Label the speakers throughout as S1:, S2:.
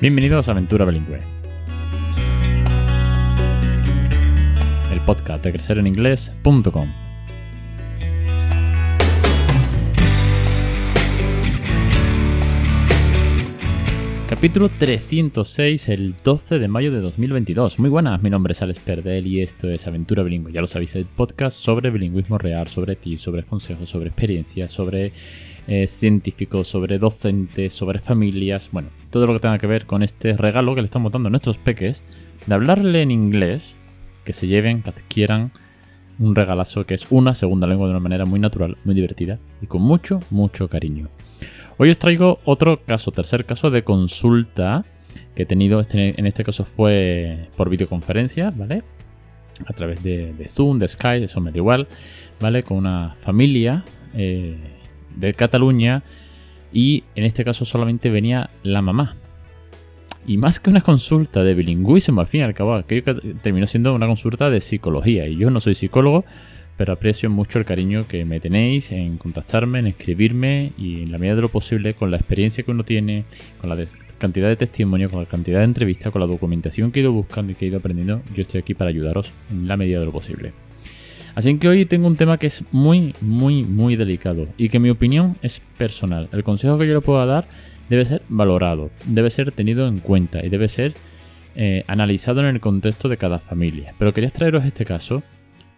S1: Bienvenidos a Aventura Bilingüe. El podcast de crecereninglés.com. Capítulo 306, el 12 de mayo de 2022. Muy buenas, mi nombre es Alex Perdel y esto es Aventura Bilingüe. Ya lo sabéis, el podcast sobre bilingüismo real, sobre ti, sobre consejos, sobre experiencias, sobre eh, científicos, sobre docentes, sobre familias, bueno, todo lo que tenga que ver con este regalo que le estamos dando a nuestros peques de hablarle en inglés, que se lleven, que adquieran un regalazo que es una segunda lengua de una manera muy natural, muy divertida y con mucho, mucho cariño. Hoy os traigo otro caso, tercer caso de consulta que he tenido, este, en este caso fue por videoconferencia, ¿vale? A través de, Zoom, de Skype, eso me da igual, ¿vale? Con una familia eh, de Cataluña y en este caso solamente venía la mamá. Y más que una consulta de bilingüismo, al fin y al cabo, aquello que terminó siendo una consulta de psicología. Y yo no soy psicólogo, pero aprecio mucho el cariño que me tenéis en contactarme, en escribirme y en la medida de lo posible, con la experiencia que uno tiene, con la cantidad de testimonios, con la cantidad de entrevistas, con la documentación que he ido buscando y que he ido aprendiendo, yo estoy aquí para ayudaros en la medida de lo posible. Así que hoy tengo un tema que es muy, muy, muy delicado y que mi opinión es personal. El consejo que yo le puedo dar debe ser valorado, debe ser tenido en cuenta y debe ser eh, analizado en el contexto de cada familia. Pero quería traeros este caso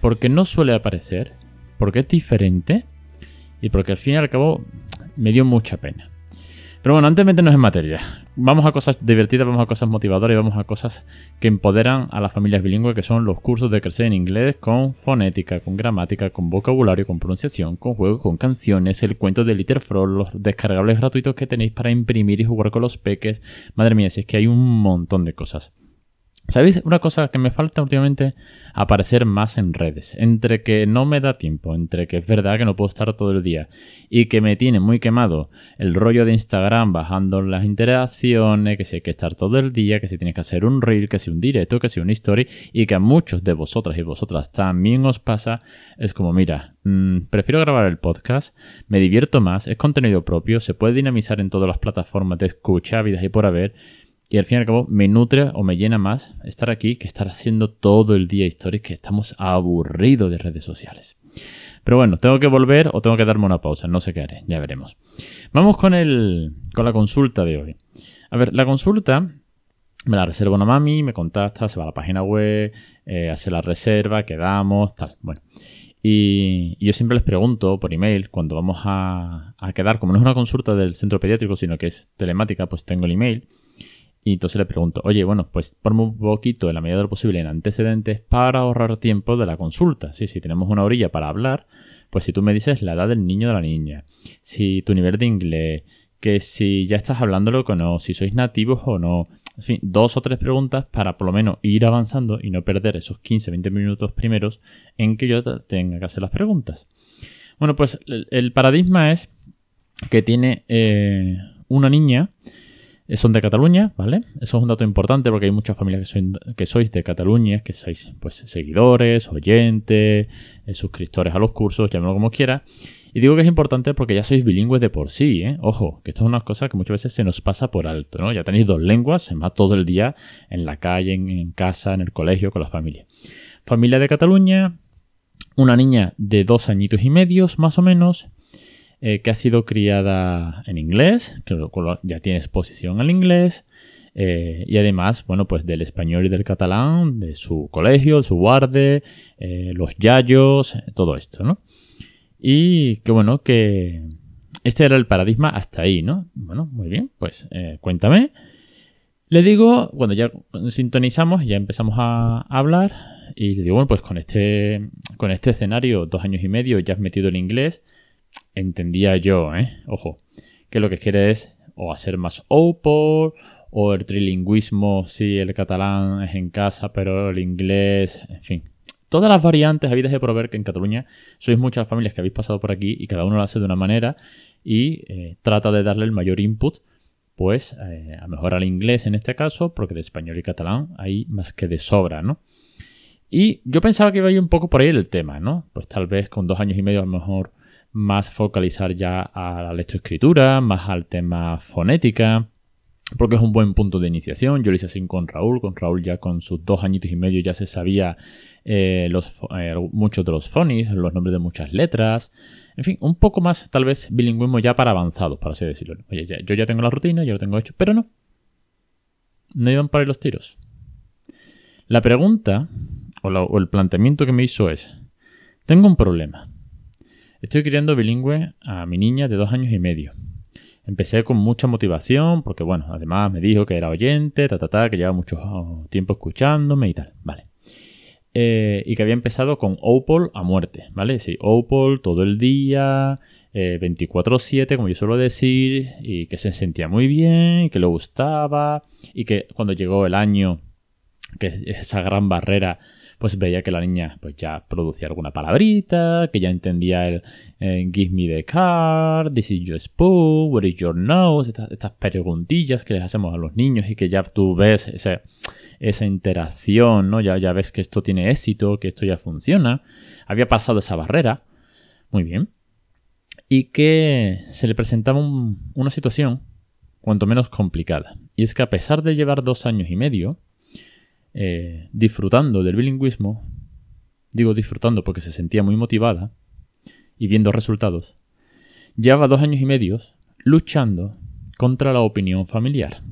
S1: porque no suele aparecer, porque es diferente y porque al fin y al cabo me dio mucha pena. Pero bueno, antes de meternos en materia, vamos a cosas divertidas, vamos a cosas motivadoras y vamos a cosas que empoderan a las familias bilingües, que son los cursos de crecer en inglés con fonética, con gramática, con vocabulario, con pronunciación, con juegos, con canciones, el cuento de Litterfrog, los descargables gratuitos que tenéis para imprimir y jugar con los peques. Madre mía, si es que hay un montón de cosas. ¿Sabéis una cosa que me falta últimamente? Aparecer más en redes. Entre que no me da tiempo, entre que es verdad que no puedo estar todo el día y que me tiene muy quemado el rollo de Instagram bajando las interacciones, que si hay que estar todo el día, que si tienes que hacer un reel, que si un directo, que si un story y que a muchos de vosotras y vosotras también os pasa, es como, mira, mm, prefiero grabar el podcast, me divierto más, es contenido propio, se puede dinamizar en todas las plataformas de escucha, vidas y por haber y al fin y al cabo me nutre o me llena más estar aquí que estar haciendo todo el día historias que estamos aburridos de redes sociales. Pero bueno, tengo que volver o tengo que darme una pausa, no sé qué haré, ya veremos. Vamos con el con la consulta de hoy. A ver, la consulta me la reserva una mami, me contacta, se va a la página web, eh, hace la reserva, quedamos, tal. Bueno. Y, yo siempre les pregunto por email, cuando vamos a, a, quedar, como no es una consulta del centro pediátrico, sino que es telemática, pues tengo el email. Y entonces le pregunto, oye, bueno, pues ponme un poquito en la medida de lo posible en antecedentes para ahorrar tiempo de la consulta. Sí, si tenemos una orilla para hablar, pues si tú me dices la edad del niño o de la niña, si tu nivel de inglés, que si ya estás hablándolo o no, si sois nativos o no. En fin, dos o tres preguntas para por lo menos ir avanzando y no perder esos 15-20 minutos primeros en que yo tenga que hacer las preguntas. Bueno, pues el, paradigma es que tiene eh, una niña son de Cataluña, ¿vale? Eso es un dato importante porque hay muchas familias que, sois de Cataluña, que sois pues seguidores, oyentes, eh, suscriptores a los cursos, llámalo como quiera. Y digo que es importante porque ya sois bilingües de por sí, ¿eh? Ojo, que esto es una cosa que muchas veces se nos pasa por alto, ¿no? Ya tenéis dos lenguas, se todo el día en la calle, en casa, en el colegio, con la familia. Familia de Cataluña, una niña de dos añitos y medios, más o menos, eh, que ha sido criada en inglés, que ya tiene exposición al inglés, eh, y además, bueno, pues del español y del catalán, de su colegio, de su guarde, eh, los yayos, todo esto, ¿no? Y que bueno, que este era el paradigma hasta ahí, ¿no? Bueno, muy bien, pues cuéntame. Le digo, cuando ya sintonizamos, ya empezamos a hablar, y le digo, bueno, pues con este, con este escenario, dos años y medio, ya has metido el inglés, entendía yo, ¿eh? Ojo, que lo que quiere es o hacer más open o el trilingüismo, si el catalán es en casa, pero el inglés, en fin. Todas las variantes habidas de proveer que en Cataluña sois muchas familias que habéis pasado por aquí y cada uno lo hace de una manera y eh, trata de darle el mayor input, pues eh, a mejorar el inglés en este caso, porque de español y catalán hay más que de sobra, ¿no? Y yo pensaba que iba a ir un poco por ahí el tema, ¿no? Pues tal vez con dos años y medio a lo mejor más focalizar ya a la lectoescritura, más al tema fonética, porque es un buen punto de iniciación. Yo lo hice así con Raúl, con Raúl ya con sus dos añitos y medio ya se sabía eh, los, eh, muchos de los phonies, los nombres de muchas letras. En fin, un poco más tal vez bilingüismo ya para avanzados, para así decirlo. Oye, yo ya tengo la rutina, ya lo tengo hecho, pero no. No iban para los tiros. La pregunta o, el planteamiento que me hizo es, tengo un problema. Estoy criando bilingüe a mi niña de dos años y medio. Empecé con mucha motivación porque, bueno, además me dijo que era oyente, ta, ta, que llevaba mucho tiempo escuchándome y tal. Vale. Eh, y que había empezado con Opal a muerte, ¿vale? Sí, Opal todo el día, 24/7, eh, como yo suelo decir, y que se sentía muy bien, y que le gustaba, y que cuando llegó el año, que esa gran barrera, pues veía que la niña pues ya producía alguna palabrita, que ya entendía el eh, Give me the card, This is your spoon, What is your nose, estas, preguntillas que les hacemos a los niños y que ya tú ves esa interacción, ¿no? Ya, ya ves que esto tiene éxito, que esto ya funciona. Había pasado esa barrera. Muy bien. Y que se le presentaba una situación cuanto menos complicada. Y es que a pesar de llevar dos años y medio eh, disfrutando del bilingüismo, digo disfrutando porque se sentía muy motivada y viendo resultados, llevaba dos años y medio luchando contra la opinión familiar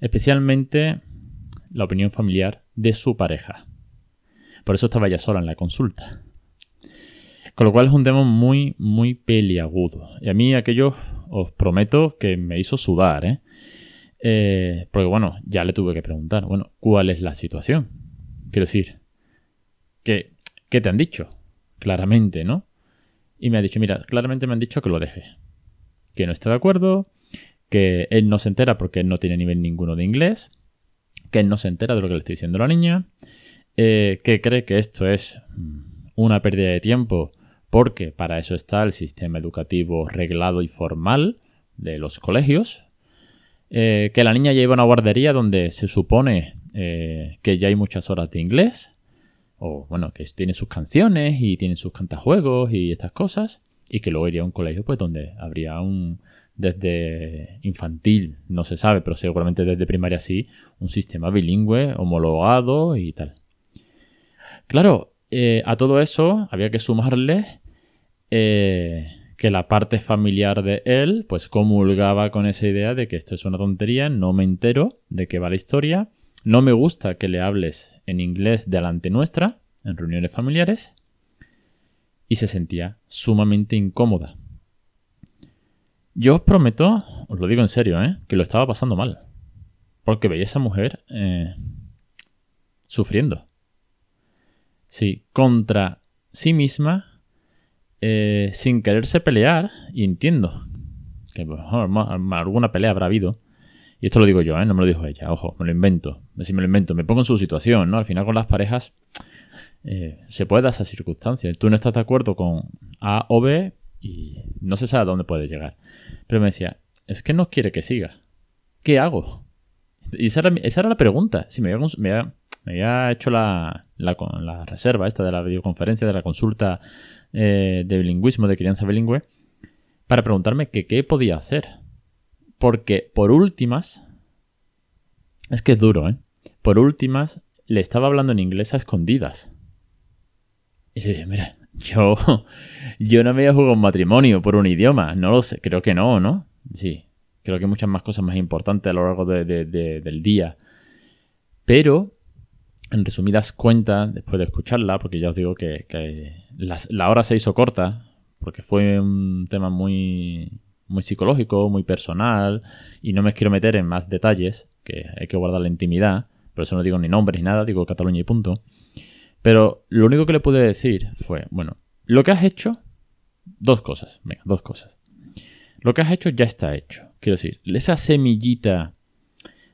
S1: especialmente la opinión familiar de su pareja. Por eso estaba ya sola en la consulta. Con lo cual es un tema muy, muy peliagudo. Y a mí aquello os prometo que me hizo sudar, ¿eh? ¿Eh? porque bueno, ya le tuve que preguntar, bueno, ¿cuál es la situación? Quiero decir, ¿qué, ¿qué te han dicho? Claramente, ¿no? Y me ha dicho, mira, claramente me han dicho que lo deje. Que no está de acuerdo, que él no se entera porque él no tiene nivel ninguno de inglés, que él no se entera de lo que le estoy diciendo a la niña, eh, que cree que esto es mm, una pérdida de tiempo porque para eso está el sistema educativo reglado y formal de los colegios, eh, que la niña lleva una guardería donde se supone eh, que ya hay muchas horas de inglés, o bueno, que tiene sus canciones y tiene sus cantajuegos y estas cosas, y que luego iría a un colegio pues donde habría un, desde infantil, no se sabe, pero seguramente desde primaria sí, un sistema bilingüe homologado y tal. Claro, eh, a todo eso había que sumarle que la parte familiar de él, pues comulgaba con esa idea de que esto es una tontería, no me entero de qué va la historia, no me gusta que le hables en inglés delante nuestra, en reuniones familiares, y se sentía sumamente incómoda. Yo os prometo, os lo digo en serio, ¿eh? que lo estaba pasando mal. Porque veía a esa mujer eh, sufriendo. Sí, contra sí misma, eh, sin quererse pelear, y entiendo que alguna pelea habrá habido. Y esto lo digo yo, ¿eh? no me lo dijo ella, ojo, me lo invento. Si me lo invento, me pongo en su situación, ¿no? Al final con las parejas eh, se puede dar esa circunstancia. Tú no estás de acuerdo con A o B, y no se sabe a dónde puede llegar. Pero me decía, es que no quiere que siga. ¿Qué hago? Y esa era, la pregunta. Si me había, hecho la, la, reserva esta de la videoconferencia, de la consulta eh, de bilingüismo, de crianza bilingüe, para preguntarme que qué podía hacer. Porque por últimas, es que es duro, ¿eh? Por últimas, le estaba hablando en inglés a escondidas. Y le dije, mira, yo, yo no me voy a jugar un matrimonio por un idioma, no lo sé, creo que no, ¿no? Sí, creo que hay muchas más cosas más importantes a lo largo del día. Pero, en resumidas cuentas, después de escucharla, porque ya os digo que, la, hora se hizo corta, porque fue un tema muy, muy psicológico, muy personal, y no me quiero meter en más detalles, que hay que guardar la intimidad, por eso no digo ni nombres ni nada, digo Cataluña y punto. Pero lo único que le pude decir fue, bueno, lo que has hecho, dos cosas, venga, dos cosas. Lo que has hecho ya está hecho. Quiero decir, esa semillita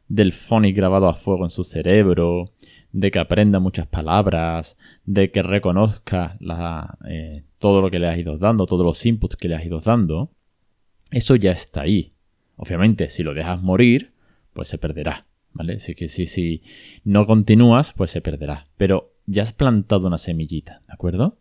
S1: del phonic grabado a fuego en su cerebro, de que aprenda muchas palabras, de que reconozca eh, todo lo que le has ido dando, todos los inputs que le has ido dando, eso ya está ahí. Obviamente, si lo dejas morir, pues se perderá, ¿vale? Así que si, si no continúas, pues se perderá. Pero ya has plantado una semillita, ¿de acuerdo?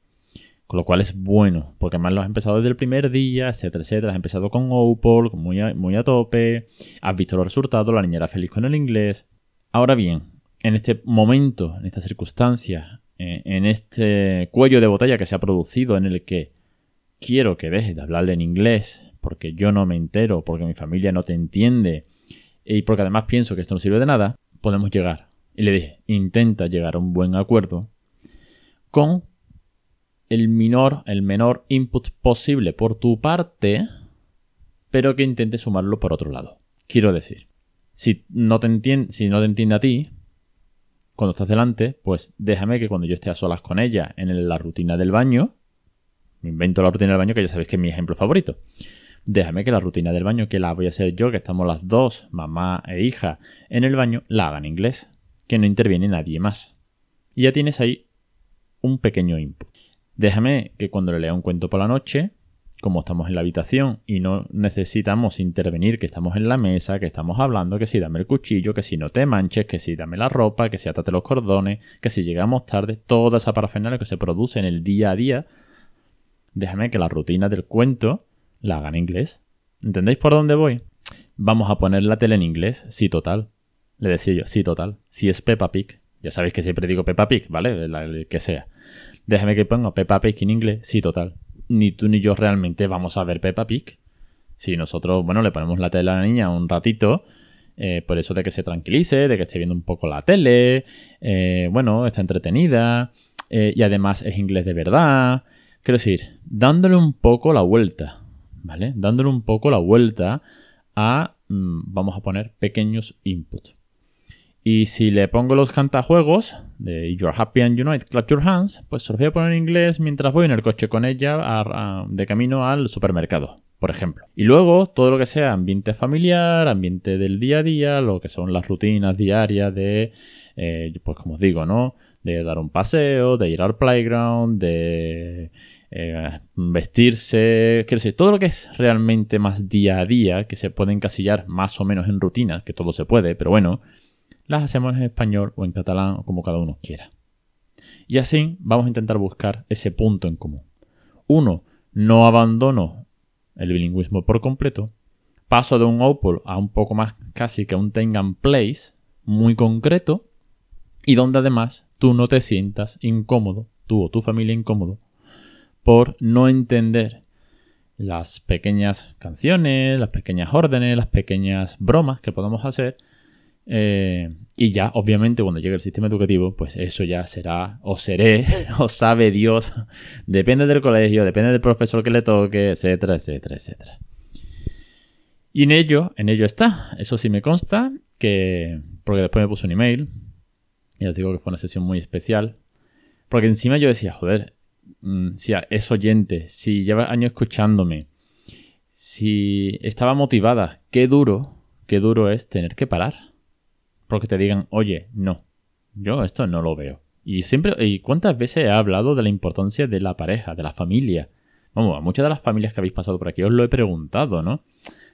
S1: Con lo cual es bueno, porque además lo has empezado desde el primer día, etcétera, etcétera. Has empezado con Opal, muy a, muy a tope, has visto los resultados, la niñera feliz con el inglés. Ahora bien, en este momento, en esta circunstancia, eh, en este cuello de botella que se ha producido en el que quiero que dejes de hablarle en inglés porque yo no me entero, porque mi familia no te entiende y porque además pienso que esto no sirve de nada, podemos llegar. Y le dije, intenta llegar a un buen acuerdo con el menor, el menor input posible por tu parte, pero que intente sumarlo por otro lado. Quiero decir, si no te entiende, si no te entiende a ti, cuando estás delante, pues déjame que cuando yo esté a solas con ella en la rutina del baño, invento la rutina del baño que ya sabéis que es mi ejemplo favorito. Déjame que la rutina del baño, que la voy a hacer yo, que estamos las dos, mamá e hija, en el baño, la haga en inglés, que no interviene nadie más. Y ya tienes ahí un pequeño input. Déjame que cuando le lea un cuento por la noche, como estamos en la habitación y no necesitamos intervenir, que estamos en la mesa, que estamos hablando, que si dame el cuchillo, que si no te manches, que si dame la ropa, que si atate los cordones, que si llegamos tarde, toda esa parafernalia que se produce en el día a día, déjame que la rutina del cuento la haga en inglés. ¿Entendéis por dónde voy? Vamos a poner la tele en inglés, sí, total. Le decía yo, sí, total. Si es Peppa Pig, ya sabéis que siempre digo Peppa Pig, ¿vale? el que sea. Déjame que ponga Peppa Pig en inglés, sí, total ni tú ni yo realmente vamos a ver Peppa Pig. Si nosotros, bueno, le ponemos la tele a la niña un ratito, eh, por eso de que se tranquilice, de que esté viendo un poco la tele, eh, bueno, está entretenida eh, y además es inglés de verdad. Quiero decir, dándole un poco la vuelta, ¿vale? Dándole un poco la vuelta a, mm, vamos a poner, pequeños inputs. Y si le pongo los cantajuegos de You're Happy and Unite, Clap Your Hands, pues se los voy a poner en inglés mientras voy en el coche con ella de camino al supermercado, por ejemplo. Y luego todo lo que sea ambiente familiar, ambiente del día a día, lo que son las rutinas diarias de, eh, pues como os digo, ¿no? De dar un paseo, de ir al playground, de eh, vestirse, quiero decir, todo lo que es realmente más día a día, que se puede encasillar más o menos en rutina, que todo se puede, pero bueno las hacemos en español o en catalán o como cada uno quiera. Y así vamos a intentar buscar ese punto en común. Uno, no abandono el bilingüismo por completo. Paso de un Opal a un poco más casi que un Tengan Place muy concreto y donde además tú no te sientas incómodo, tú o tu familia incómodo, por no entender las pequeñas canciones, las pequeñas órdenes, las pequeñas bromas que podemos hacer eh, y ya, obviamente, cuando llegue el sistema educativo, pues eso ya será, o seré, o sabe Dios, depende del colegio, depende del profesor que le toque, etcétera, etcétera, etcétera. Y en ello, en ello está. Eso sí me consta, que, porque después me puso un email, y os digo que fue una sesión muy especial, porque encima yo decía, joder, mm, si es oyente, si lleva años escuchándome, si estaba motivada, qué duro, qué duro es tener que parar porque te digan, oye, no, yo esto no lo veo. Y siempre, y cuántas veces he hablado de la importancia de la pareja, de la familia. Vamos, a muchas de las familias que habéis pasado por aquí os lo he preguntado, ¿no?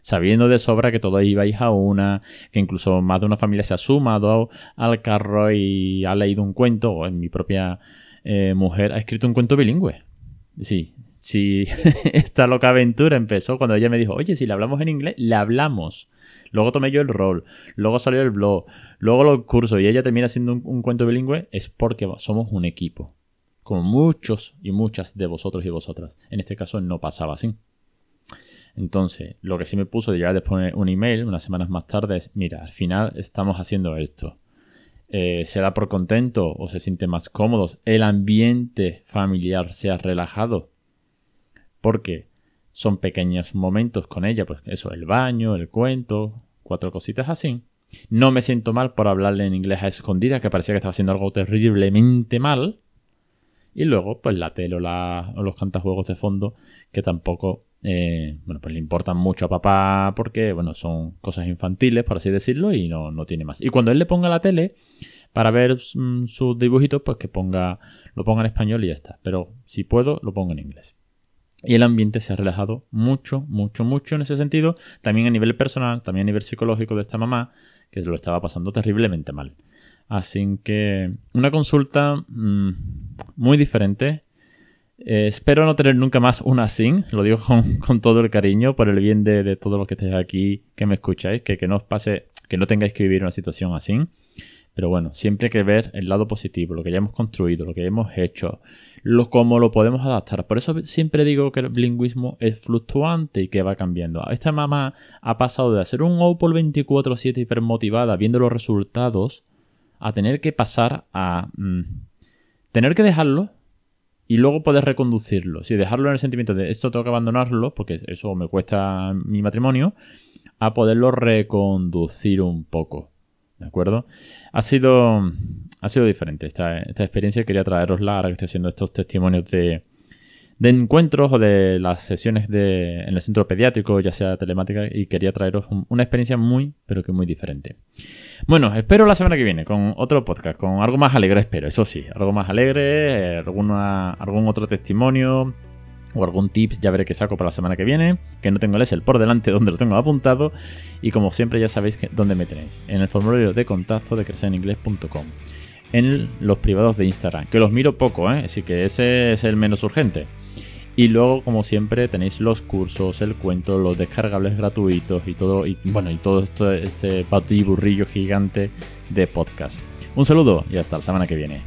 S1: Sabiendo de sobra que todos ibais a una, que incluso más de una familia se ha sumado al carro y ha leído un cuento, o en mi propia eh, mujer ha escrito un cuento bilingüe. Sí, sí, esta loca aventura empezó cuando ella me dijo, oye, si le hablamos en inglés, le hablamos. Luego tomé yo el rol, luego salió el blog, luego los cursos y ella termina siendo un, cuento bilingüe, es porque somos un equipo. Como muchos y muchas de vosotros y vosotras. En este caso no pasaba así. Entonces, lo que sí me puso de ya después un email, unas semanas más tarde, es, mira, al final estamos haciendo esto. Eh, se da por contento o se siente más cómodos, el ambiente familiar se ha relajado. Porque son pequeños momentos con ella, pues eso, el baño, el cuento, cuatro cositas así. No me siento mal por hablarle en inglés a escondida, que parecía que estaba haciendo algo terriblemente mal. Y luego, pues la tele o, los cantajuegos de fondo, que tampoco, eh, bueno, pues le importan mucho a papá porque, bueno, son cosas infantiles, por así decirlo, y no, no tiene más. Y cuando él le ponga la tele, para ver mm, sus dibujitos, pues que ponga, lo ponga en español y ya está. Pero si puedo, lo pongo en inglés. Y el ambiente se ha relajado mucho, mucho, mucho en ese sentido. También a nivel personal, también a nivel psicológico de esta mamá, que lo estaba pasando terriblemente mal. Así que una consulta mm, muy diferente. Eh, espero no tener nunca más una sin, lo digo con, todo el cariño, por el bien de, de todos los que estéis aquí, que me escucháis, que, no pase, que no tengáis que vivir una situación así. Pero bueno, siempre hay que ver el lado positivo, lo que ya hemos construido, lo que hemos hecho, lo, cómo lo podemos adaptar. Por eso siempre digo que el bilingüismo es fluctuante y que va cambiando. Esta mamá ha pasado de hacer un Opel 24-7 hipermotivada viendo los resultados a tener que pasar a mm, tener que dejarlo y luego poder reconducirlo. Si dejarlo en el sentimiento de esto tengo que abandonarlo porque eso me cuesta mi matrimonio, a poderlo reconducir un poco. ¿De acuerdo? Ha sido, ha sido diferente esta, esta experiencia. Quería traerosla ahora que estoy haciendo estos testimonios de, de encuentros o de las sesiones de, en el centro pediátrico, ya sea telemática, y quería traeros una experiencia muy, pero que muy diferente. Bueno, espero la semana que viene con otro podcast, con algo más alegre, espero, eso sí, algo más alegre, eh, alguna, algún otro testimonio, o algún tip ya veré que saco para la semana que viene, que no tengo el Excel por delante donde lo tengo apuntado y como siempre ya sabéis dónde me tenéis, en el formulario de contacto de crecereningles.com, en los privados de Instagram, que los miro poco, ¿eh? así que ese es el menos urgente. Y luego, como siempre, tenéis los cursos, el cuento, los descargables gratuitos y todo, y bueno, y todo esto, este batiburrillo gigante de podcast. Un saludo y hasta la semana que viene.